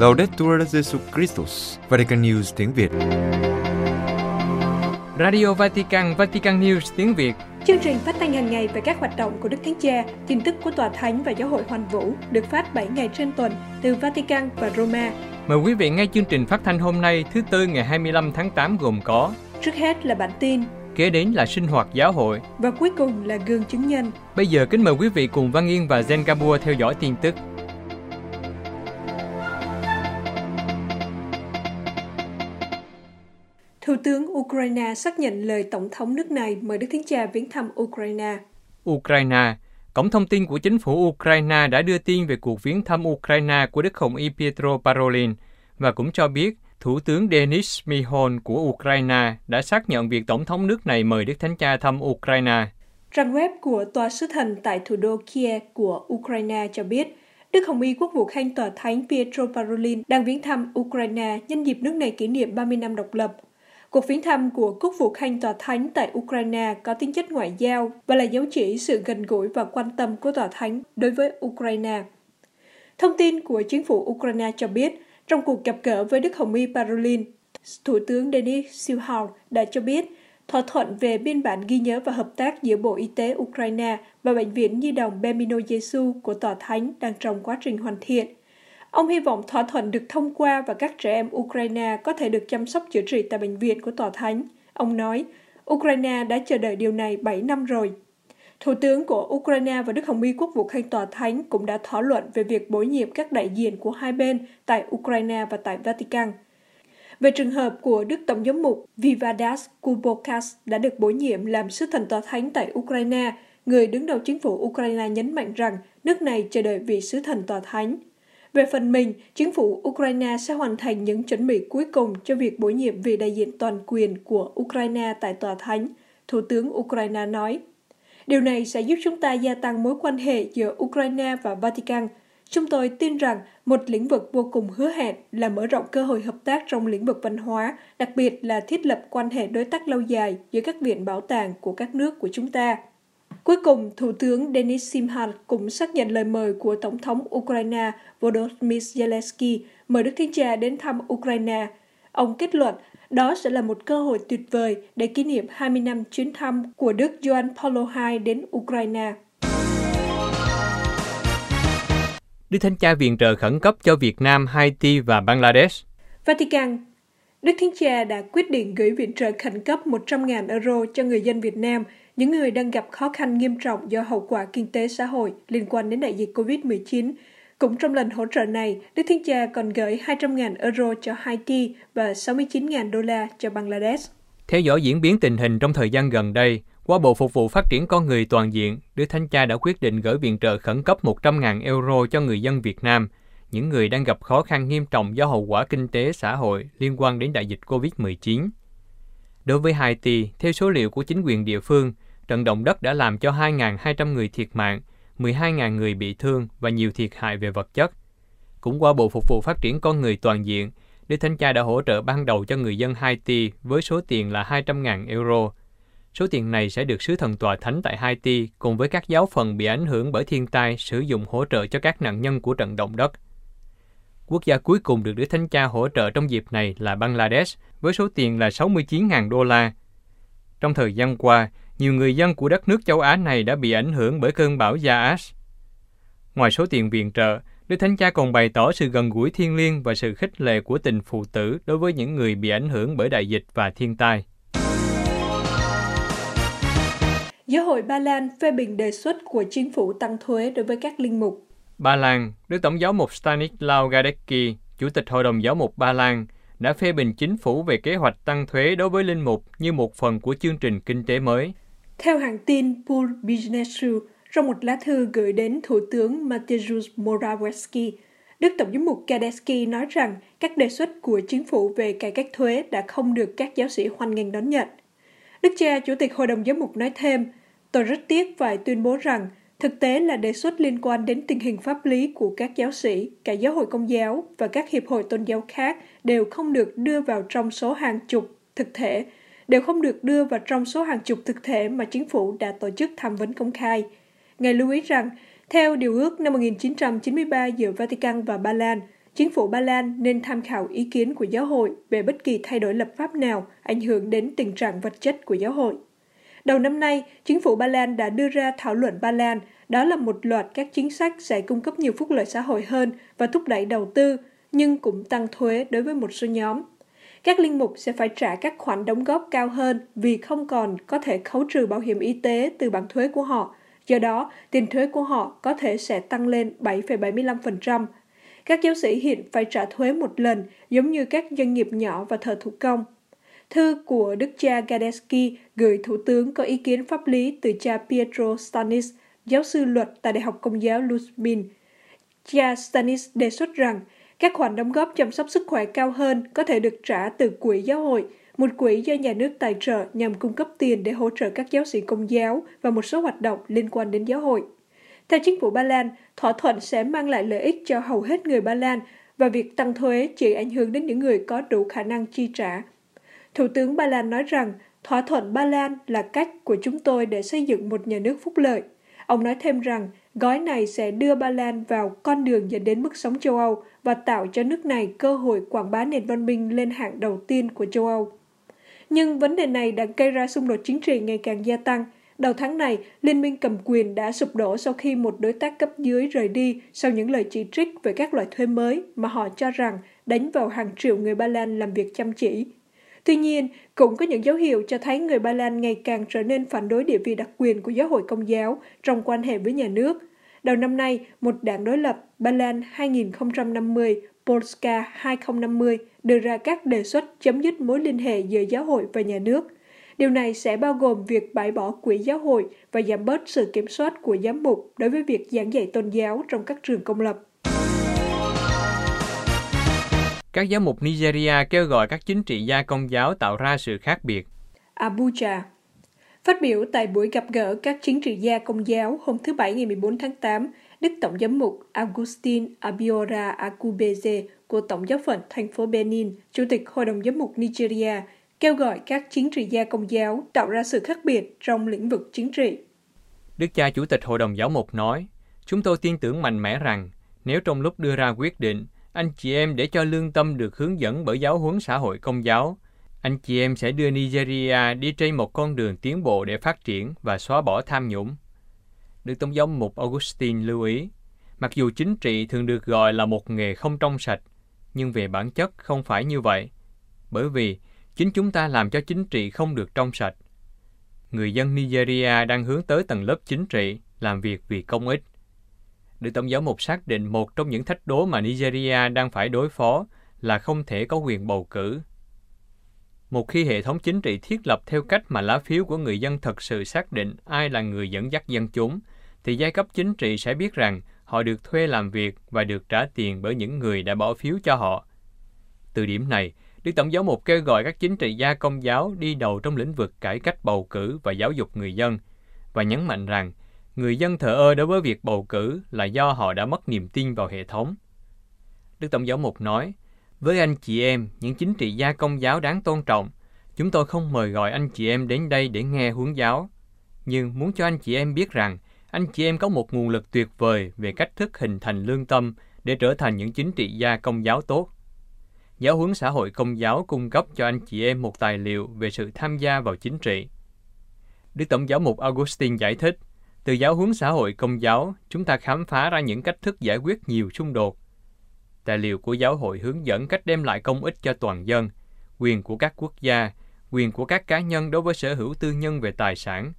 Laudetur Jesu Christus, Vatican News tiếng Việt. Radio Vatican, Vatican News tiếng Việt. Chương trình phát thanh hàng ngày về các hoạt động của Đức Thánh Cha, tin tức của Tòa Thánh và Giáo hội Hoàn Vũ được phát 7 ngày trên tuần từ Vatican và Roma. Mời quý vị nghe chương trình phát thanh hôm nay thứ Tư ngày 25 tháng 8 gồm có Trước hết là bản tin, Kế đến là sinh hoạt giáo hội. và cuối cùng là gương chứng nhân. Bây giờ kính mời quý vị cùng Văn Yên và Zen Gabua theo dõi tin tức. Thủ tướng Ukraine xác nhận lời Tổng thống nước này mời Đức Thánh Cha viếng thăm Ukraine. Ukraine Cổng thông tin của chính phủ Ukraine đã đưa tin về cuộc viếng thăm Ukraine của Đức Hồng Y Pietro Parolin và cũng cho biết Thủ tướng Denis Mihon của Ukraine đã xác nhận việc Tổng thống nước này mời Đức Thánh Cha thăm Ukraine. Trang web của Tòa Sứ Thần tại thủ đô Kiev của Ukraine cho biết, Đức Hồng Y Quốc vụ Khanh Tòa Thánh Pietro Parolin đang viếng thăm Ukraine nhân dịp nước này kỷ niệm 30 năm độc lập. Cuộc viếng thăm của Quốc vụ Khanh Tòa Thánh tại Ukraine có tính chất ngoại giao và là dấu chỉ sự gần gũi và quan tâm của Tòa Thánh đối với Ukraine. Thông tin của chính phủ Ukraine cho biết, trong cuộc gặp gỡ với Đức Hồng Y Parolin, Thủ tướng Denis Silhau đã cho biết thỏa thuận về biên bản ghi nhớ và hợp tác giữa Bộ Y tế Ukraine và Bệnh viện Nhi đồng Bemino Jesu của Tòa Thánh đang trong quá trình hoàn thiện. Ông hy vọng thỏa thuận được thông qua và các trẻ em Ukraine có thể được chăm sóc chữa trị tại bệnh viện của Tòa Thánh. Ông nói, Ukraine đã chờ đợi điều này 7 năm rồi. Thủ tướng của Ukraine và Đức Hồng Y Quốc vụ Khanh Tòa Thánh cũng đã thảo luận về việc bổ nhiệm các đại diện của hai bên tại Ukraine và tại Vatican. Về trường hợp của Đức Tổng giám mục Vivadas Kubokas đã được bổ nhiệm làm sứ thần tòa thánh tại Ukraine, người đứng đầu chính phủ Ukraine nhấn mạnh rằng nước này chờ đợi vị sứ thần tòa thánh. Về phần mình, chính phủ Ukraine sẽ hoàn thành những chuẩn bị cuối cùng cho việc bổ nhiệm vị đại diện toàn quyền của Ukraine tại tòa thánh, Thủ tướng Ukraine nói. Điều này sẽ giúp chúng ta gia tăng mối quan hệ giữa Ukraine và Vatican. Chúng tôi tin rằng một lĩnh vực vô cùng hứa hẹn là mở rộng cơ hội hợp tác trong lĩnh vực văn hóa, đặc biệt là thiết lập quan hệ đối tác lâu dài giữa các viện bảo tàng của các nước của chúng ta. Cuối cùng, Thủ tướng Denis Simhan cũng xác nhận lời mời của Tổng thống Ukraine Volodymyr Zelensky mời Đức thiên Cha đến thăm Ukraine. Ông kết luận đó sẽ là một cơ hội tuyệt vời để kỷ niệm 20 năm chuyến thăm của Đức Gioan Paulo II đến Ukraine. Đức Thánh Cha viện trợ khẩn cấp cho Việt Nam, Haiti và Bangladesh. Vatican Đức Thánh Cha đã quyết định gửi viện trợ khẩn cấp 100.000 euro cho người dân Việt Nam, những người đang gặp khó khăn nghiêm trọng do hậu quả kinh tế xã hội liên quan đến đại dịch COVID-19. Cũng trong lần hỗ trợ này, Đức Thánh Cha còn gửi 200.000 euro cho Haiti và 69.000 đô la cho Bangladesh. Theo dõi diễn biến tình hình trong thời gian gần đây, qua Bộ Phục vụ Phát triển Con Người Toàn diện, Đức Thánh Cha đã quyết định gửi viện trợ khẩn cấp 100.000 euro cho người dân Việt Nam, những người đang gặp khó khăn nghiêm trọng do hậu quả kinh tế xã hội liên quan đến đại dịch COVID-19. Đối với Haiti, theo số liệu của chính quyền địa phương, trận động đất đã làm cho 2.200 người thiệt mạng, 12.000 người bị thương và nhiều thiệt hại về vật chất. Cũng qua Bộ Phục vụ Phát triển Con Người Toàn diện, Đức Thánh Cha đã hỗ trợ ban đầu cho người dân Haiti với số tiền là 200.000 euro. Số tiền này sẽ được Sứ thần Tòa Thánh tại Haiti cùng với các giáo phận bị ảnh hưởng bởi thiên tai sử dụng hỗ trợ cho các nạn nhân của trận động đất. Quốc gia cuối cùng được Đức Thánh Cha hỗ trợ trong dịp này là Bangladesh với số tiền là 69.000 đô la. Trong thời gian qua, nhiều người dân của đất nước châu Á này đã bị ảnh hưởng bởi cơn bão Yaas. Ngoài số tiền viện trợ, Đức Thánh Cha còn bày tỏ sự gần gũi thiêng liêng và sự khích lệ của tình phụ tử đối với những người bị ảnh hưởng bởi đại dịch và thiên tai. Giáo hội Ba Lan phê bình đề xuất của chính phủ tăng thuế đối với các linh mục. Ba Lan, Đức Tổng giáo mục Stanislaw Gadecki, Chủ tịch Hội đồng Giáo mục Ba Lan, đã phê bình chính phủ về kế hoạch tăng thuế đối với linh mục như một phần của chương trình kinh tế mới. Theo hãng tin Pool Business trong một lá thư gửi đến Thủ tướng Mateusz Morawiecki, Đức Tổng giám mục Gadecki nói rằng các đề xuất của chính phủ về cải cách thuế đã không được các giáo sĩ hoan nghênh đón nhận. Đức cha Chủ tịch Hội đồng Giám mục nói thêm, tôi rất tiếc phải tuyên bố rằng thực tế là đề xuất liên quan đến tình hình pháp lý của các giáo sĩ, cả giáo hội công giáo và các hiệp hội tôn giáo khác đều không được đưa vào trong số hàng chục thực thể, đều không được đưa vào trong số hàng chục thực thể mà chính phủ đã tổ chức tham vấn công khai. Ngài lưu ý rằng, theo điều ước năm 1993 giữa Vatican và Ba Lan, chính phủ Ba Lan nên tham khảo ý kiến của giáo hội về bất kỳ thay đổi lập pháp nào ảnh hưởng đến tình trạng vật chất của giáo hội. Đầu năm nay, chính phủ Ba Lan đã đưa ra thảo luận Ba Lan, đó là một loạt các chính sách sẽ cung cấp nhiều phúc lợi xã hội hơn và thúc đẩy đầu tư, nhưng cũng tăng thuế đối với một số nhóm. Các linh mục sẽ phải trả các khoản đóng góp cao hơn vì không còn có thể khấu trừ bảo hiểm y tế từ bảng thuế của họ. Do đó, tiền thuế của họ có thể sẽ tăng lên 7,75%. Các giáo sĩ hiện phải trả thuế một lần, giống như các doanh nghiệp nhỏ và thợ thủ công. Thư của Đức cha Gadesky gửi Thủ tướng có ý kiến pháp lý từ cha Pietro Stanis, giáo sư luật tại Đại học Công giáo Luzmin. Cha Stanis đề xuất rằng các khoản đóng góp chăm sóc sức khỏe cao hơn có thể được trả từ quỹ giáo hội, một quỹ do nhà nước tài trợ nhằm cung cấp tiền để hỗ trợ các giáo sĩ công giáo và một số hoạt động liên quan đến giáo hội. Theo chính phủ Ba Lan, thỏa thuận sẽ mang lại lợi ích cho hầu hết người Ba Lan và việc tăng thuế chỉ ảnh hưởng đến những người có đủ khả năng chi trả. Thủ tướng Ba Lan nói rằng thỏa thuận Ba Lan là cách của chúng tôi để xây dựng một nhà nước phúc lợi. Ông nói thêm rằng gói này sẽ đưa Ba Lan vào con đường dẫn đến mức sống châu Âu và tạo cho nước này cơ hội quảng bá nền văn minh lên hạng đầu tiên của châu Âu. Nhưng vấn đề này đã gây ra xung đột chính trị ngày càng gia tăng. Đầu tháng này, Liên minh cầm quyền đã sụp đổ sau khi một đối tác cấp dưới rời đi sau những lời chỉ trích về các loại thuế mới mà họ cho rằng đánh vào hàng triệu người Ba Lan làm việc chăm chỉ. Tuy nhiên, cũng có những dấu hiệu cho thấy người Ba Lan ngày càng trở nên phản đối địa vị đặc quyền của giáo hội công giáo trong quan hệ với nhà nước. Đầu năm nay, một đảng đối lập Ba Lan 2050 Polska 2050 đưa ra các đề xuất chấm dứt mối liên hệ giữa giáo hội và nhà nước. Điều này sẽ bao gồm việc bãi bỏ quỹ giáo hội và giảm bớt sự kiểm soát của giám mục đối với việc giảng dạy tôn giáo trong các trường công lập. Các giám mục Nigeria kêu gọi các chính trị gia công giáo tạo ra sự khác biệt. Abuja Phát biểu tại buổi gặp gỡ các chính trị gia công giáo hôm thứ Bảy ngày 14 tháng 8, Đức Tổng giám mục Augustin Abiora Akubeze của Tổng giáo phận thành phố Benin, Chủ tịch Hội đồng giám mục Nigeria, kêu gọi các chính trị gia công giáo tạo ra sự khác biệt trong lĩnh vực chính trị. Đức cha Chủ tịch Hội đồng giáo mục nói, Chúng tôi tin tưởng mạnh mẽ rằng nếu trong lúc đưa ra quyết định, anh chị em để cho lương tâm được hướng dẫn bởi giáo huấn xã hội công giáo, anh chị em sẽ đưa Nigeria đi trên một con đường tiến bộ để phát triển và xóa bỏ tham nhũng. Đức Tổng giám mục Augustine lưu ý, mặc dù chính trị thường được gọi là một nghề không trong sạch, nhưng về bản chất không phải như vậy. Bởi vì chính chúng ta làm cho chính trị không được trong sạch. Người dân Nigeria đang hướng tới tầng lớp chính trị, làm việc vì công ích. Đức Tổng giáo mục xác định một trong những thách đố mà Nigeria đang phải đối phó là không thể có quyền bầu cử. Một khi hệ thống chính trị thiết lập theo cách mà lá phiếu của người dân thật sự xác định ai là người dẫn dắt dân chúng, thì giai cấp chính trị sẽ biết rằng họ được thuê làm việc và được trả tiền bởi những người đã bỏ phiếu cho họ. Từ điểm này, Đức Tổng giáo mục kêu gọi các chính trị gia công giáo đi đầu trong lĩnh vực cải cách bầu cử và giáo dục người dân, và nhấn mạnh rằng người dân thờ ơ đối với việc bầu cử là do họ đã mất niềm tin vào hệ thống. Đức Tổng giáo mục nói, với anh chị em, những chính trị gia công giáo đáng tôn trọng, chúng tôi không mời gọi anh chị em đến đây để nghe huấn giáo, nhưng muốn cho anh chị em biết rằng anh chị em có một nguồn lực tuyệt vời về cách thức hình thành lương tâm để trở thành những chính trị gia công giáo tốt. Giáo huấn xã hội công giáo cung cấp cho anh chị em một tài liệu về sự tham gia vào chính trị. Đức Tổng giáo mục Augustine giải thích, từ giáo huấn xã hội công giáo, chúng ta khám phá ra những cách thức giải quyết nhiều xung đột. Tài liệu của giáo hội hướng dẫn cách đem lại công ích cho toàn dân, quyền của các quốc gia, quyền của các cá nhân đối với sở hữu tư nhân về tài sản,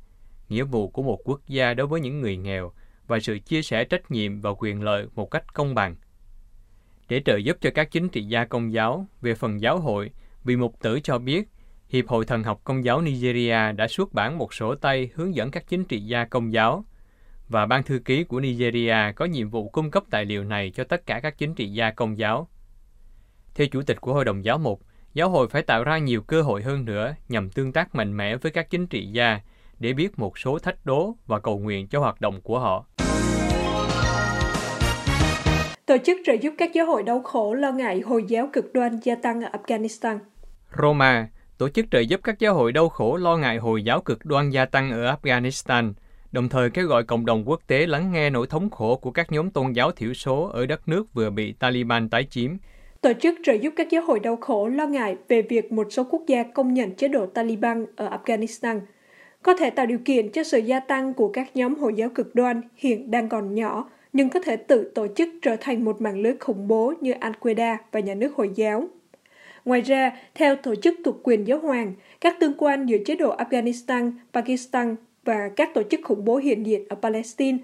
nghĩa vụ của một quốc gia đối với những người nghèo và sự chia sẻ trách nhiệm và quyền lợi một cách công bằng. Để trợ giúp cho các chính trị gia công giáo về phần giáo hội, vị mục tử cho biết Hiệp hội Thần học Công giáo Nigeria đã xuất bản một sổ tay hướng dẫn các chính trị gia công giáo và ban thư ký của Nigeria có nhiệm vụ cung cấp tài liệu này cho tất cả các chính trị gia công giáo. Theo chủ tịch của Hội đồng Giáo mục, giáo hội phải tạo ra nhiều cơ hội hơn nữa nhằm tương tác mạnh mẽ với các chính trị gia để biết một số thách đố và cầu nguyện cho hoạt động của họ. Tổ chức trợ giúp các giáo hội đau khổ lo ngại Hồi giáo cực đoan gia tăng ở Afghanistan. Roma, tổ chức trợ giúp các giáo hội đau khổ lo ngại Hồi giáo cực đoan gia tăng ở Afghanistan, đồng thời kêu gọi cộng đồng quốc tế lắng nghe nỗi thống khổ của các nhóm tôn giáo thiểu số ở đất nước vừa bị Taliban tái chiếm. Tổ chức trợ giúp các giáo hội đau khổ lo ngại về việc một số quốc gia công nhận chế độ Taliban ở Afghanistan có thể tạo điều kiện cho sự gia tăng của các nhóm Hồi giáo cực đoan hiện đang còn nhỏ, nhưng có thể tự tổ chức trở thành một mạng lưới khủng bố như Al-Qaeda và nhà nước Hồi giáo. Ngoài ra, theo Tổ chức thuộc quyền giáo hoàng, các tương quan giữa chế độ Afghanistan, Pakistan và các tổ chức khủng bố hiện diện ở Palestine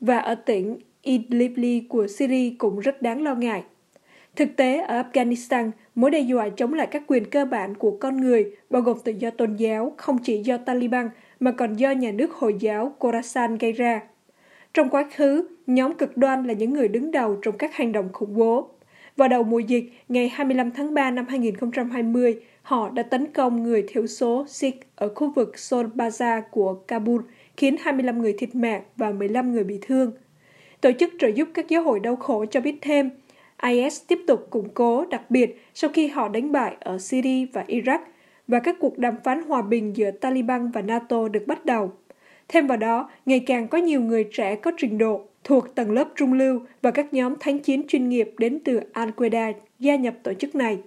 và ở tỉnh Idlib của Syria cũng rất đáng lo ngại. Thực tế, ở Afghanistan, mối đe dọa chống lại các quyền cơ bản của con người, bao gồm tự do tôn giáo, không chỉ do Taliban mà còn do nhà nước Hồi giáo Khorasan gây ra. Trong quá khứ, nhóm cực đoan là những người đứng đầu trong các hành động khủng bố. Vào đầu mùa dịch, ngày 25 tháng 3 năm 2020, họ đã tấn công người thiểu số Sikh ở khu vực Sol của Kabul, khiến 25 người thiệt mạng và 15 người bị thương. Tổ chức trợ giúp các giáo hội đau khổ cho biết thêm, IS tiếp tục củng cố, đặc biệt sau khi họ đánh bại ở Syria và Iraq, và các cuộc đàm phán hòa bình giữa Taliban và NATO được bắt đầu. Thêm vào đó, ngày càng có nhiều người trẻ có trình độ thuộc tầng lớp trung lưu và các nhóm thánh chiến chuyên nghiệp đến từ Al-Qaeda gia nhập tổ chức này.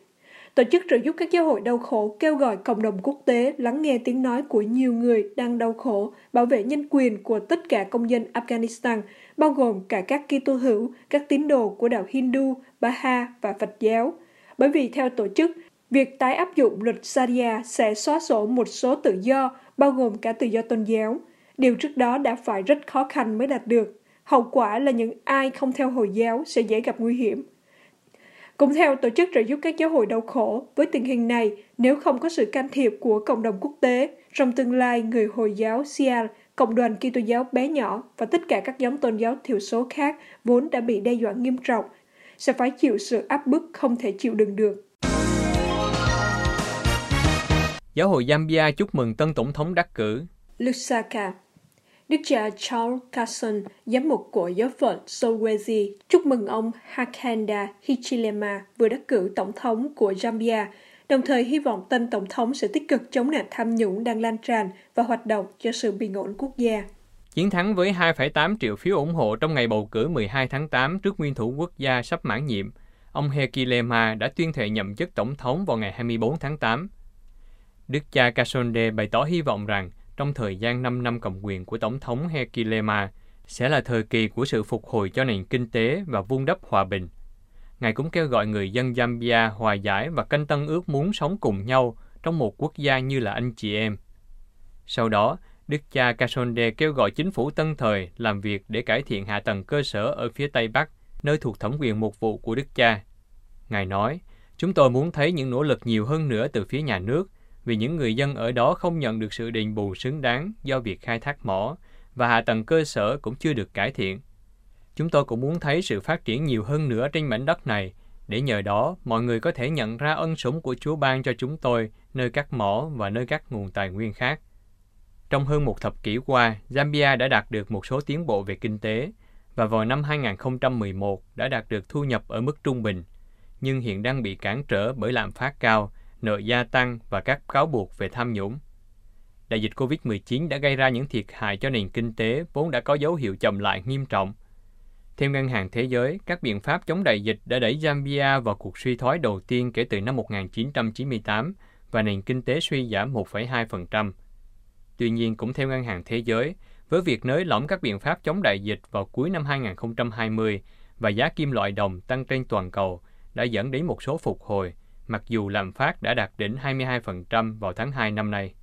Tổ chức trợ giúp các giáo hội đau khổ kêu gọi cộng đồng quốc tế lắng nghe tiếng nói của nhiều người đang đau khổ, bảo vệ nhân quyền của tất cả công dân Afghanistan, bao gồm cả các Kitô hữu, các tín đồ của đạo Hindu, Baha và Phật giáo. Bởi vì theo tổ chức, việc tái áp dụng luật Sharia sẽ xóa sổ một số tự do, bao gồm cả tự do tôn giáo. Điều trước đó đã phải rất khó khăn mới đạt được. Hậu quả là những ai không theo Hồi giáo sẽ dễ gặp nguy hiểm. Cũng theo Tổ chức trợ giúp các giáo hội đau khổ, với tình hình này, nếu không có sự can thiệp của cộng đồng quốc tế, trong tương lai người Hồi giáo Shia, cộng đoàn Kitô giáo bé nhỏ và tất cả các nhóm tôn giáo thiểu số khác vốn đã bị đe dọa nghiêm trọng, sẽ phải chịu sự áp bức không thể chịu đựng được. Giáo hội Zambia chúc mừng tân tổng thống đắc cử. Lusaka Đức cha Charles Carson, giám mục của giáo phận Solwezi, chúc mừng ông Hakanda Hichilema vừa đắc cử tổng thống của Zambia, đồng thời hy vọng tân tổng thống sẽ tích cực chống nạn tham nhũng đang lan tràn và hoạt động cho sự bình ổn quốc gia. Chiến thắng với 2,8 triệu phiếu ủng hộ trong ngày bầu cử 12 tháng 8 trước nguyên thủ quốc gia sắp mãn nhiệm, ông Hekilema đã tuyên thệ nhậm chức tổng thống vào ngày 24 tháng 8. Đức cha Kasonde bày tỏ hy vọng rằng trong thời gian 5 năm cầm quyền của Tổng thống Hekilema sẽ là thời kỳ của sự phục hồi cho nền kinh tế và vun đắp hòa bình. Ngài cũng kêu gọi người dân Zambia hòa giải và canh tân ước muốn sống cùng nhau trong một quốc gia như là anh chị em. Sau đó, Đức cha Kasonde kêu gọi chính phủ tân thời làm việc để cải thiện hạ tầng cơ sở ở phía Tây Bắc, nơi thuộc thẩm quyền mục vụ của Đức cha. Ngài nói, chúng tôi muốn thấy những nỗ lực nhiều hơn nữa từ phía nhà nước vì những người dân ở đó không nhận được sự đền bù xứng đáng do việc khai thác mỏ và hạ tầng cơ sở cũng chưa được cải thiện. Chúng tôi cũng muốn thấy sự phát triển nhiều hơn nữa trên mảnh đất này, để nhờ đó mọi người có thể nhận ra ân sủng của Chúa ban cho chúng tôi nơi các mỏ và nơi các nguồn tài nguyên khác. Trong hơn một thập kỷ qua, Zambia đã đạt được một số tiến bộ về kinh tế và vào năm 2011 đã đạt được thu nhập ở mức trung bình, nhưng hiện đang bị cản trở bởi lạm phát cao nợ gia tăng và các cáo buộc về tham nhũng. Đại dịch COVID-19 đã gây ra những thiệt hại cho nền kinh tế vốn đã có dấu hiệu chậm lại nghiêm trọng. Theo Ngân hàng Thế giới, các biện pháp chống đại dịch đã đẩy Zambia vào cuộc suy thoái đầu tiên kể từ năm 1998 và nền kinh tế suy giảm 1,2%. Tuy nhiên, cũng theo Ngân hàng Thế giới, với việc nới lỏng các biện pháp chống đại dịch vào cuối năm 2020 và giá kim loại đồng tăng trên toàn cầu đã dẫn đến một số phục hồi, mặc dù lạm phát đã đạt đỉnh 22% vào tháng 2 năm nay.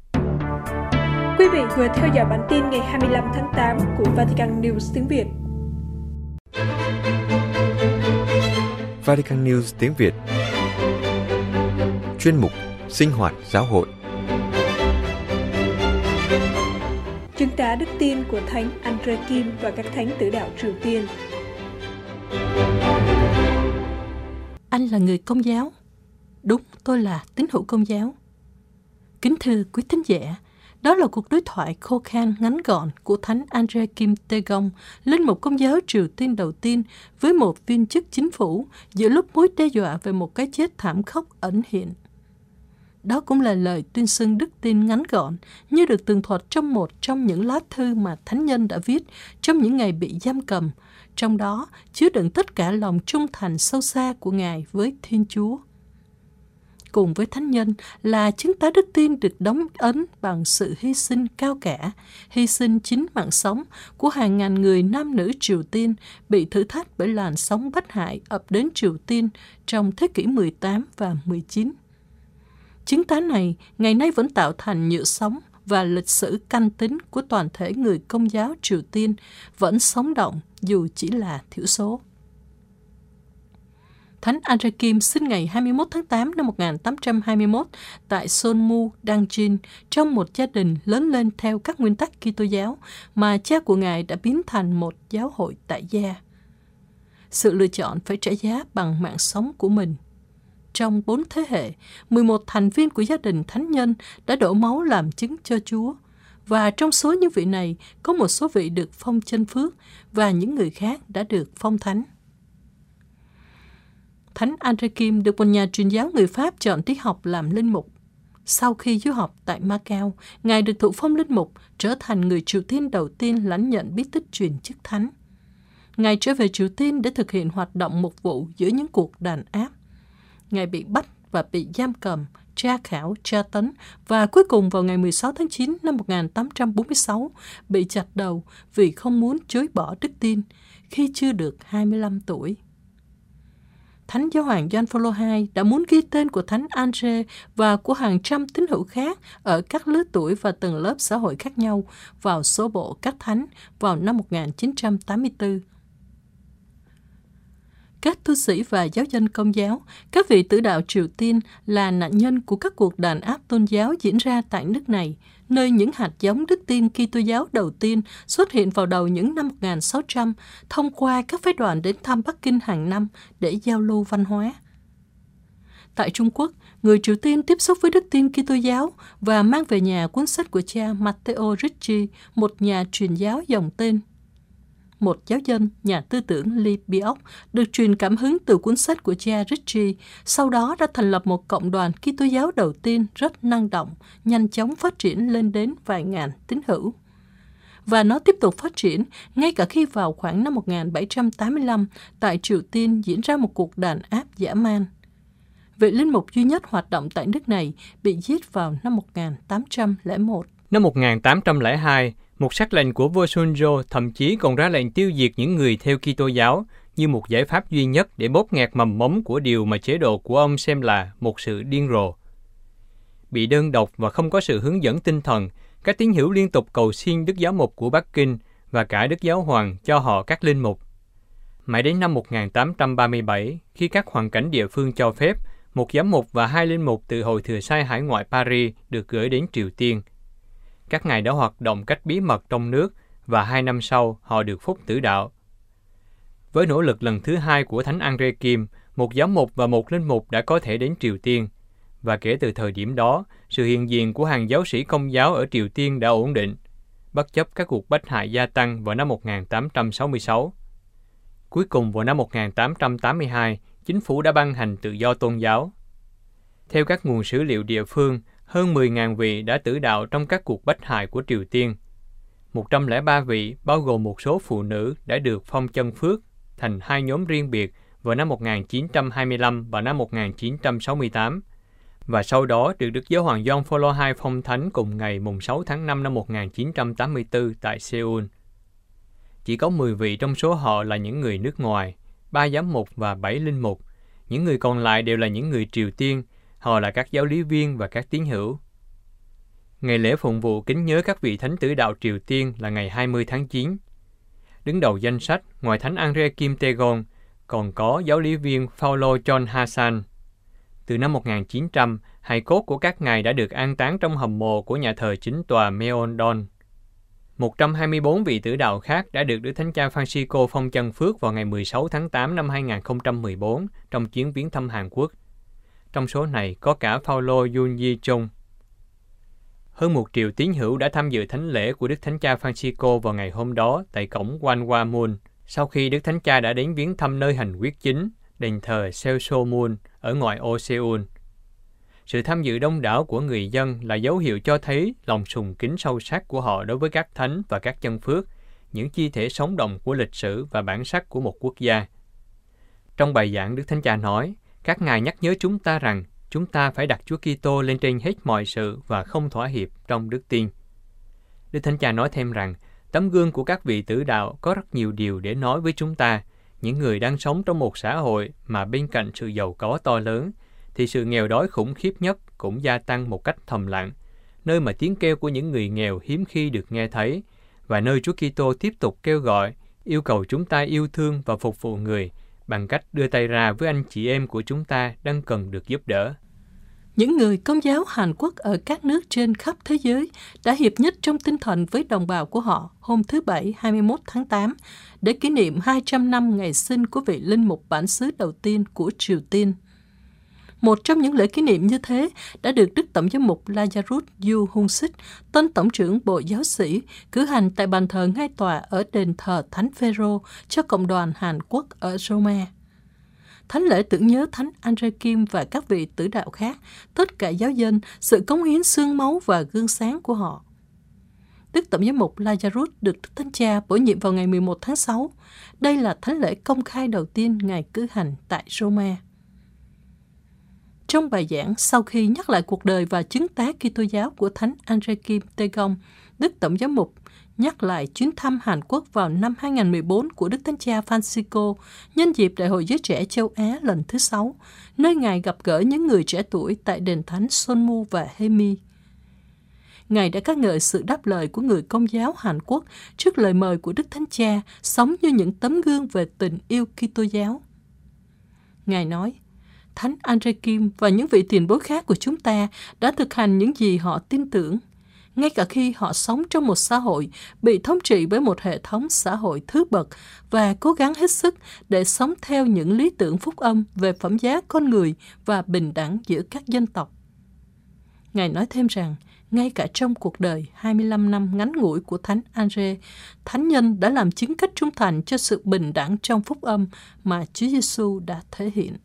Quý vị vừa theo dõi bản tin ngày 25 tháng 8 của Vatican News tiếng Việt. Vatican News tiếng Việt Chuyên mục Sinh hoạt giáo hội Chứng tá đức tin của Thánh Andre Kim và các thánh tử đạo Triều Tiên Anh là người công giáo Đúng, tôi là tín hữu công giáo. Kính thưa quý thính giả, đó là cuộc đối thoại khô khan ngắn gọn của Thánh Andre Kim Tê Gong, linh mục công giáo Triều Tiên đầu tiên với một viên chức chính phủ giữa lúc mối đe dọa về một cái chết thảm khốc ẩn hiện. đó cũng là lời tuyên xưng đức tin ngắn gọn như được tường thuật trong một trong những lá thư mà Thánh Nhân đã viết trong những ngày bị giam cầm, trong đó chứa đựng tất cả lòng trung thành sâu xa của Ngài với Thiên Chúa cùng với thánh nhân là chứng tá đức tin được đóng ấn bằng sự hy sinh cao cả, hy sinh chính mạng sống của hàng ngàn người nam nữ Triều Tiên bị thử thách bởi làn sóng bất hại ập đến Triều Tiên trong thế kỷ 18 và 19. Chứng tá này ngày nay vẫn tạo thành nhựa sống và lịch sử canh tính của toàn thể người công giáo Triều Tiên vẫn sống động dù chỉ là thiểu số. Thánh Andrew Kim sinh ngày 21 tháng 8 năm 1821 tại Sonmu, Dangjin, trong một gia đình lớn lên theo các nguyên tắc Kitô giáo mà cha của ngài đã biến thành một giáo hội tại gia. Sự lựa chọn phải trả giá bằng mạng sống của mình. Trong bốn thế hệ, 11 thành viên của gia đình thánh nhân đã đổ máu làm chứng cho Chúa. Và trong số những vị này, có một số vị được phong chân phước và những người khác đã được phong thánh. Thánh Andre Kim được một nhà truyền giáo người Pháp chọn tiết học làm linh mục. Sau khi du học tại Macau, Ngài được thụ phong linh mục, trở thành người Triều Tiên đầu tiên lãnh nhận bí tích truyền chức thánh. Ngài trở về Triều Tiên để thực hiện hoạt động mục vụ giữa những cuộc đàn áp. Ngài bị bắt và bị giam cầm, tra khảo, tra tấn và cuối cùng vào ngày 16 tháng 9 năm 1846 bị chặt đầu vì không muốn chối bỏ đức tin khi chưa được 25 tuổi. Thánh Giáo hoàng John Paul II đã muốn ghi tên của Thánh Andre và của hàng trăm tín hữu khác ở các lứa tuổi và tầng lớp xã hội khác nhau vào số bộ các thánh vào năm 1984 các tu sĩ và giáo dân công giáo, các vị tử đạo Triều Tiên là nạn nhân của các cuộc đàn áp tôn giáo diễn ra tại nước này, nơi những hạt giống đức tin Kitô giáo đầu tiên xuất hiện vào đầu những năm 1600 thông qua các phái đoàn đến thăm Bắc Kinh hàng năm để giao lưu văn hóa. Tại Trung Quốc, người Triều Tiên tiếp xúc với đức tin Kitô giáo và mang về nhà cuốn sách của cha Matteo Ricci, một nhà truyền giáo dòng tên một giáo dân, nhà tư tưởng Lee Biok, được truyền cảm hứng từ cuốn sách của cha Ritchie, sau đó đã thành lập một cộng đoàn Kitô giáo đầu tiên rất năng động, nhanh chóng phát triển lên đến vài ngàn tín hữu. Và nó tiếp tục phát triển ngay cả khi vào khoảng năm 1785 tại Triều Tiên diễn ra một cuộc đàn áp dã man. Vị linh mục duy nhất hoạt động tại nước này bị giết vào năm 1801. Năm 1802, một sắc lệnh của vua Sunjo thậm chí còn ra lệnh tiêu diệt những người theo Kitô giáo như một giải pháp duy nhất để bóp nghẹt mầm mống của điều mà chế độ của ông xem là một sự điên rồ. Bị đơn độc và không có sự hướng dẫn tinh thần, các tín hữu liên tục cầu xin Đức Giáo Mục của Bắc Kinh và cả Đức Giáo Hoàng cho họ các linh mục. Mãi đến năm 1837, khi các hoàn cảnh địa phương cho phép, một giám mục và hai linh mục từ Hội Thừa Sai Hải ngoại Paris được gửi đến Triều Tiên – các ngài đã hoạt động cách bí mật trong nước và hai năm sau họ được phúc tử đạo. Với nỗ lực lần thứ hai của Thánh Andre Kim, một giáo mục và một linh mục đã có thể đến Triều Tiên. Và kể từ thời điểm đó, sự hiện diện của hàng giáo sĩ công giáo ở Triều Tiên đã ổn định, bất chấp các cuộc bách hại gia tăng vào năm 1866. Cuối cùng vào năm 1882, chính phủ đã ban hành tự do tôn giáo. Theo các nguồn sử liệu địa phương, hơn 10.000 vị đã tử đạo trong các cuộc bách hại của Triều Tiên. 103 vị, bao gồm một số phụ nữ, đã được phong chân phước thành hai nhóm riêng biệt vào năm 1925 và năm 1968, và sau đó được Đức Giáo hoàng John Paul II phong thánh cùng ngày mùng 6 tháng 5 năm 1984 tại Seoul. Chỉ có 10 vị trong số họ là những người nước ngoài, ba giám mục và bảy linh mục. Những người còn lại đều là những người Triều Tiên, Họ là các giáo lý viên và các tín hữu. Ngày lễ phụng vụ kính nhớ các vị thánh tử đạo Triều Tiên là ngày 20 tháng 9. Đứng đầu danh sách, ngoài thánh Andre Kim Tae-gon, còn có giáo lý viên Paulo John Hassan. Từ năm 1900, hài cốt của các ngài đã được an táng trong hầm mộ của nhà thờ chính tòa Meondon. 124 vị tử đạo khác đã được Đức Thánh Cha Francisco phong chân phước vào ngày 16 tháng 8 năm 2014 trong chuyến viếng thăm Hàn Quốc – trong số này có cả Paulo Yunyi Chung. Hơn một triệu tín hữu đã tham dự thánh lễ của Đức Thánh Cha Francisco vào ngày hôm đó tại cổng Wanhua sau khi Đức Thánh Cha đã đến viếng thăm nơi hành quyết chính, đền thờ Seoso Moon ở ngoại ô Seoul. Sự tham dự đông đảo của người dân là dấu hiệu cho thấy lòng sùng kính sâu sắc của họ đối với các thánh và các chân phước, những chi thể sống động của lịch sử và bản sắc của một quốc gia. Trong bài giảng, Đức Thánh Cha nói, các ngài nhắc nhớ chúng ta rằng chúng ta phải đặt Chúa Kitô lên trên hết mọi sự và không thỏa hiệp trong đức tin. Đức Thánh Cha nói thêm rằng, tấm gương của các vị tử đạo có rất nhiều điều để nói với chúng ta, những người đang sống trong một xã hội mà bên cạnh sự giàu có to lớn, thì sự nghèo đói khủng khiếp nhất cũng gia tăng một cách thầm lặng, nơi mà tiếng kêu của những người nghèo hiếm khi được nghe thấy, và nơi Chúa Kitô tiếp tục kêu gọi, yêu cầu chúng ta yêu thương và phục vụ người bằng cách đưa tay ra với anh chị em của chúng ta đang cần được giúp đỡ. Những người công giáo Hàn Quốc ở các nước trên khắp thế giới đã hiệp nhất trong tinh thần với đồng bào của họ hôm thứ Bảy 21 tháng 8 để kỷ niệm 200 năm ngày sinh của vị linh mục bản xứ đầu tiên của Triều Tiên. Một trong những lễ kỷ niệm như thế đã được Đức Tổng giám mục Lazarus Yu Hung Sik, tân Tổng trưởng Bộ Giáo sĩ, cử hành tại bàn thờ ngay tòa ở đền thờ Thánh Phêrô cho Cộng đoàn Hàn Quốc ở Rome. Thánh lễ tưởng nhớ Thánh Andre Kim và các vị tử đạo khác, tất cả giáo dân, sự cống hiến xương máu và gương sáng của họ. Đức Tổng giám mục Lazarus được Đức Thánh Cha bổ nhiệm vào ngày 11 tháng 6. Đây là thánh lễ công khai đầu tiên Ngài cử hành tại Rome. Trong bài giảng, sau khi nhắc lại cuộc đời và chứng tá Kitô giáo của Thánh Andre Kim Tegong, Đức Tổng giám mục nhắc lại chuyến thăm Hàn Quốc vào năm 2014 của Đức Thánh Cha Francisco nhân dịp Đại hội Giới Trẻ Châu Á lần thứ sáu, nơi Ngài gặp gỡ những người trẻ tuổi tại đền thánh Sonmu và Hemi. Ngài đã ca ngợi sự đáp lời của người công giáo Hàn Quốc trước lời mời của Đức Thánh Cha sống như những tấm gương về tình yêu Kitô giáo. Ngài nói, Thánh Andre Kim và những vị tiền bối khác của chúng ta đã thực hành những gì họ tin tưởng, ngay cả khi họ sống trong một xã hội bị thống trị bởi một hệ thống xã hội thứ bậc và cố gắng hết sức để sống theo những lý tưởng phúc âm về phẩm giá con người và bình đẳng giữa các dân tộc. Ngài nói thêm rằng, ngay cả trong cuộc đời 25 năm ngắn ngủi của Thánh Andre, Thánh nhân đã làm chứng cách trung thành cho sự bình đẳng trong phúc âm mà Chúa Giêsu đã thể hiện.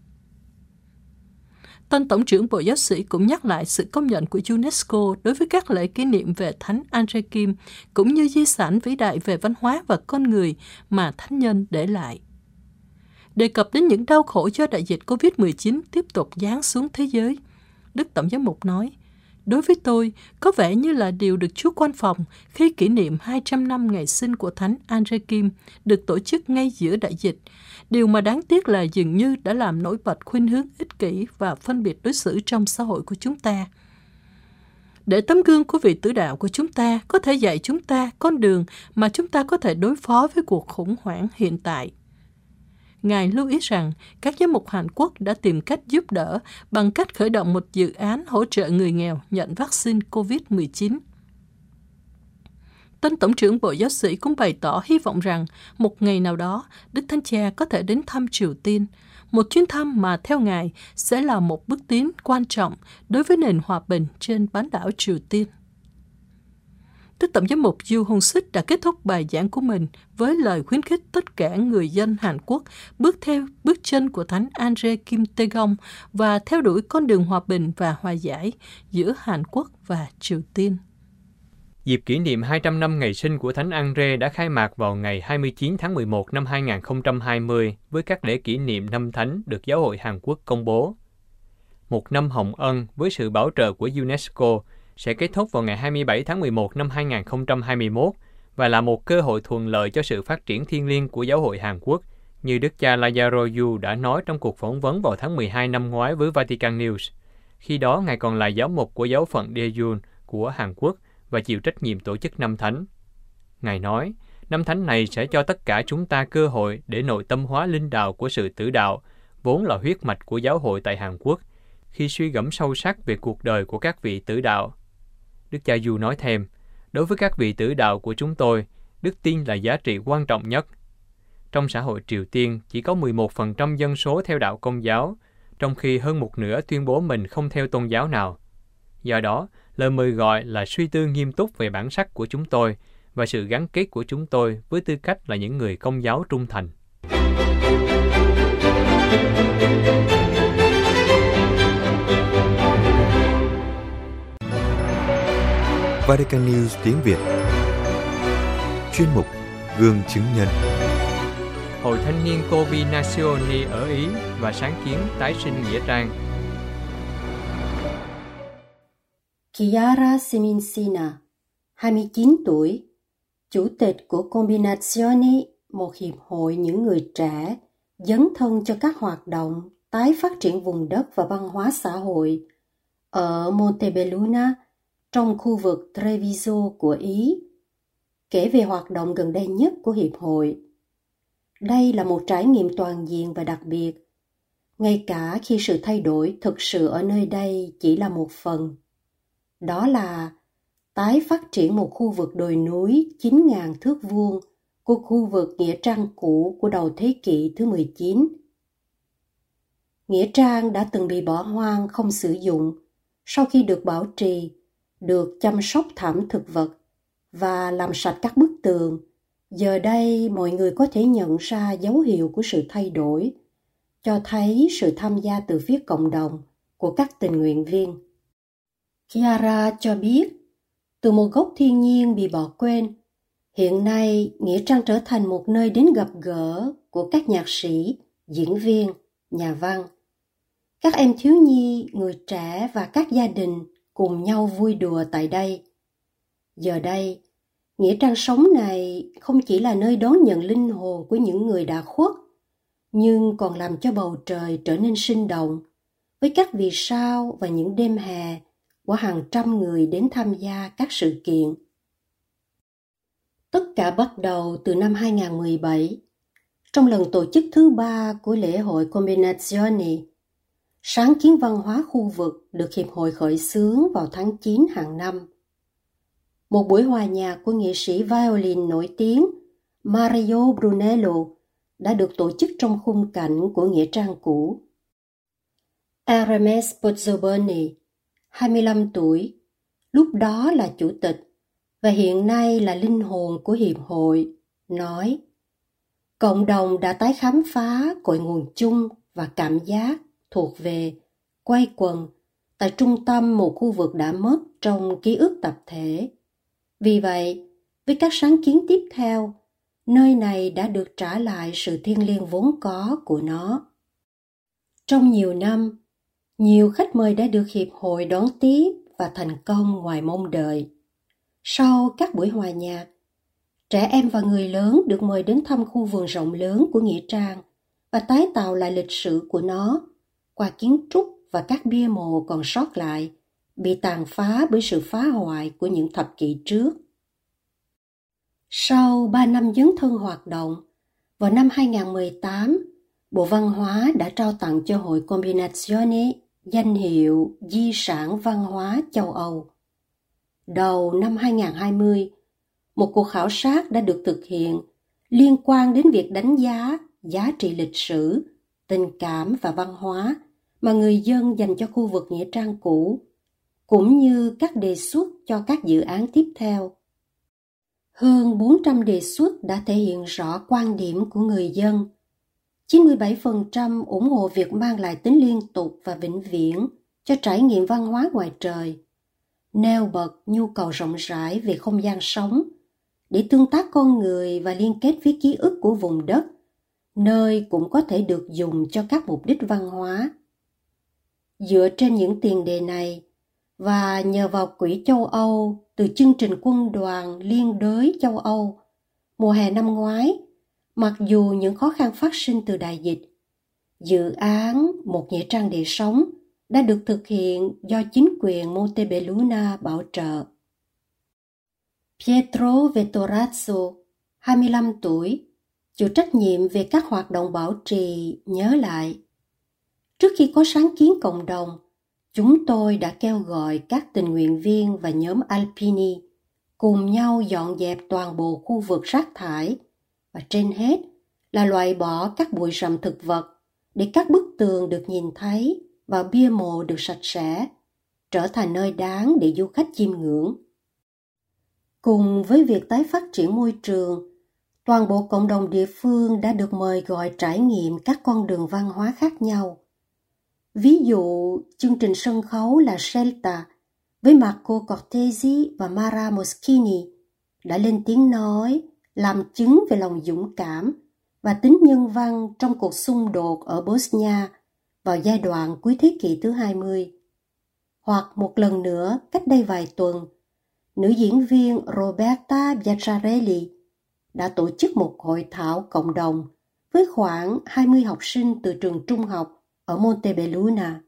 Tân Tổng trưởng Bộ Giáo sĩ cũng nhắc lại sự công nhận của UNESCO đối với các lễ kỷ niệm về Thánh Andre Kim, cũng như di sản vĩ đại về văn hóa và con người mà Thánh nhân để lại. Đề cập đến những đau khổ do đại dịch COVID-19 tiếp tục giáng xuống thế giới, Đức Tổng giám mục nói, Đối với tôi, có vẻ như là điều được Chúa quan phòng khi kỷ niệm 200 năm ngày sinh của Thánh Andre Kim được tổ chức ngay giữa đại dịch. Điều mà đáng tiếc là dường như đã làm nổi bật khuynh hướng ích kỷ và phân biệt đối xử trong xã hội của chúng ta. Để tấm gương của vị tử đạo của chúng ta có thể dạy chúng ta con đường mà chúng ta có thể đối phó với cuộc khủng hoảng hiện tại – Ngài lưu ý rằng các giám mục Hàn Quốc đã tìm cách giúp đỡ bằng cách khởi động một dự án hỗ trợ người nghèo nhận vaccine COVID-19. Tân Tổng trưởng Bộ Giáo sĩ cũng bày tỏ hy vọng rằng một ngày nào đó Đức Thánh Cha có thể đến thăm Triều Tiên, một chuyến thăm mà theo Ngài sẽ là một bước tiến quan trọng đối với nền hòa bình trên bán đảo Triều Tiên. Đức Tổng giám mục Yu Hong Sik đã kết thúc bài giảng của mình với lời khuyến khích tất cả người dân Hàn Quốc bước theo bước chân của Thánh Andre Kim Tae-gong và theo đuổi con đường hòa bình và hòa giải giữa Hàn Quốc và Triều Tiên. Dịp kỷ niệm 200 năm ngày sinh của Thánh Andre đã khai mạc vào ngày 29 tháng 11 năm 2020 với các lễ kỷ niệm năm thánh được Giáo hội Hàn Quốc công bố. Một năm hồng ân với sự bảo trợ của UNESCO sẽ kết thúc vào ngày 27 tháng 11 năm 2021 và là một cơ hội thuận lợi cho sự phát triển thiên liêng của giáo hội Hàn Quốc, như Đức cha Lazaro Yu đã nói trong cuộc phỏng vấn vào tháng 12 năm ngoái với Vatican News. Khi đó, Ngài còn là giáo mục của giáo phận Daejeon của Hàn Quốc và chịu trách nhiệm tổ chức năm thánh. Ngài nói, năm thánh này sẽ cho tất cả chúng ta cơ hội để nội tâm hóa linh đạo của sự tử đạo, vốn là huyết mạch của giáo hội tại Hàn Quốc, khi suy gẫm sâu sắc về cuộc đời của các vị tử đạo Đức cha Du nói thêm, đối với các vị tử đạo của chúng tôi, đức tin là giá trị quan trọng nhất. Trong xã hội Triều Tiên, chỉ có 11% dân số theo đạo công giáo, trong khi hơn một nửa tuyên bố mình không theo tôn giáo nào. Do đó, Lời mời gọi là suy tư nghiêm túc về bản sắc của chúng tôi và sự gắn kết của chúng tôi với tư cách là những người công giáo trung thành. Vatican News tiếng Việt. Chuyên mục Gương chứng nhân. Hội thanh niên Covi Nazioni ở Ý và sáng kiến tái sinh Nghĩa Trang. Chiara Seminsina, 29 tuổi, chủ tịch của Combinazione, một hiệp hội những người trẻ dấn thân cho các hoạt động tái phát triển vùng đất và văn hóa xã hội ở Montebelluna trong khu vực Treviso của Ý, kể về hoạt động gần đây nhất của Hiệp hội. Đây là một trải nghiệm toàn diện và đặc biệt, ngay cả khi sự thay đổi thực sự ở nơi đây chỉ là một phần. Đó là tái phát triển một khu vực đồi núi 9.000 thước vuông của khu vực Nghĩa Trang cũ của đầu thế kỷ thứ 19. Nghĩa Trang đã từng bị bỏ hoang không sử dụng sau khi được bảo trì, được chăm sóc thảm thực vật và làm sạch các bức tường. Giờ đây mọi người có thể nhận ra dấu hiệu của sự thay đổi, cho thấy sự tham gia từ phía cộng đồng của các tình nguyện viên. Chiara cho biết, từ một gốc thiên nhiên bị bỏ quên, hiện nay Nghĩa Trang trở thành một nơi đến gặp gỡ của các nhạc sĩ, diễn viên, nhà văn. Các em thiếu nhi, người trẻ và các gia đình cùng nhau vui đùa tại đây. Giờ đây, Nghĩa Trang sống này không chỉ là nơi đón nhận linh hồn của những người đã khuất, nhưng còn làm cho bầu trời trở nên sinh động với các vì sao và những đêm hè của hàng trăm người đến tham gia các sự kiện. Tất cả bắt đầu từ năm 2017, trong lần tổ chức thứ ba của lễ hội Combinazione, sáng kiến văn hóa khu vực được Hiệp hội khởi xướng vào tháng 9 hàng năm. Một buổi hòa nhạc của nghệ sĩ violin nổi tiếng Mario Brunello đã được tổ chức trong khung cảnh của Nghĩa Trang cũ. Arames Pozzoboni 25 tuổi, lúc đó là chủ tịch và hiện nay là linh hồn của hiệp hội, nói Cộng đồng đã tái khám phá cội nguồn chung và cảm giác thuộc về quay quần tại trung tâm một khu vực đã mất trong ký ức tập thể. Vì vậy, với các sáng kiến tiếp theo, nơi này đã được trả lại sự thiêng liêng vốn có của nó. Trong nhiều năm, nhiều khách mời đã được hiệp hội đón tiếp và thành công ngoài mong đợi. Sau các buổi hòa nhạc, trẻ em và người lớn được mời đến thăm khu vườn rộng lớn của Nghĩa Trang và tái tạo lại lịch sử của nó qua kiến trúc và các bia mộ còn sót lại, bị tàn phá bởi sự phá hoại của những thập kỷ trước. Sau 3 năm dấn thân hoạt động, vào năm 2018, Bộ Văn hóa đã trao tặng cho Hội Combinazione danh hiệu Di sản văn hóa châu Âu. Đầu năm 2020, một cuộc khảo sát đã được thực hiện liên quan đến việc đánh giá giá trị lịch sử, tình cảm và văn hóa mà người dân dành cho khu vực Nghĩa Trang cũ, cũng như các đề xuất cho các dự án tiếp theo. Hơn 400 đề xuất đã thể hiện rõ quan điểm của người dân 97% ủng hộ việc mang lại tính liên tục và vĩnh viễn cho trải nghiệm văn hóa ngoài trời, nêu bật nhu cầu rộng rãi về không gian sống để tương tác con người và liên kết với ký ức của vùng đất, nơi cũng có thể được dùng cho các mục đích văn hóa. Dựa trên những tiền đề này và nhờ vào Quỹ châu Âu từ chương trình quân đoàn liên đới châu Âu, mùa hè năm ngoái Mặc dù những khó khăn phát sinh từ đại dịch, dự án Một Nghĩa Trang để sống đã được thực hiện do chính quyền Montebelluna bảo trợ. Pietro Vettorazzo, 25 tuổi, chịu trách nhiệm về các hoạt động bảo trì nhớ lại. Trước khi có sáng kiến cộng đồng, chúng tôi đã kêu gọi các tình nguyện viên và nhóm Alpini cùng nhau dọn dẹp toàn bộ khu vực rác thải và trên hết là loại bỏ các bụi rậm thực vật để các bức tường được nhìn thấy và bia mộ được sạch sẽ, trở thành nơi đáng để du khách chiêm ngưỡng. Cùng với việc tái phát triển môi trường, toàn bộ cộng đồng địa phương đã được mời gọi trải nghiệm các con đường văn hóa khác nhau. Ví dụ, chương trình sân khấu là Shelta với Marco Cortesi và Mara Moschini đã lên tiếng nói làm chứng về lòng dũng cảm và tính nhân văn trong cuộc xung đột ở Bosnia vào giai đoạn cuối thế kỷ thứ 20. Hoặc một lần nữa, cách đây vài tuần, nữ diễn viên Roberta Bianciarelli đã tổ chức một hội thảo cộng đồng với khoảng 20 học sinh từ trường trung học ở Montebelluna.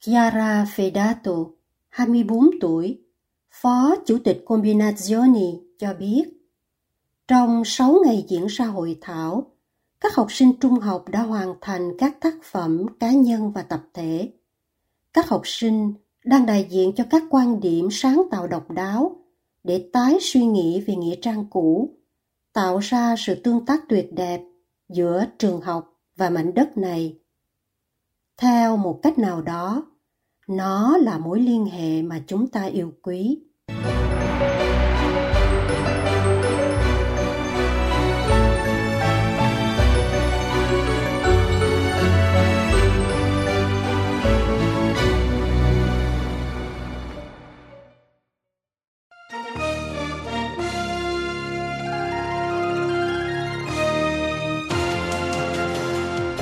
Chiara Fedato, 24 tuổi, phó chủ tịch Combinazioni cho biết, trong 6 ngày diễn ra hội thảo, các học sinh trung học đã hoàn thành các tác phẩm cá nhân và tập thể. Các học sinh đang đại diện cho các quan điểm sáng tạo độc đáo để tái suy nghĩ về nghĩa trang cũ, tạo ra sự tương tác tuyệt đẹp giữa trường học và mảnh đất này. Theo một cách nào đó, nó là mối liên hệ mà chúng ta yêu quý.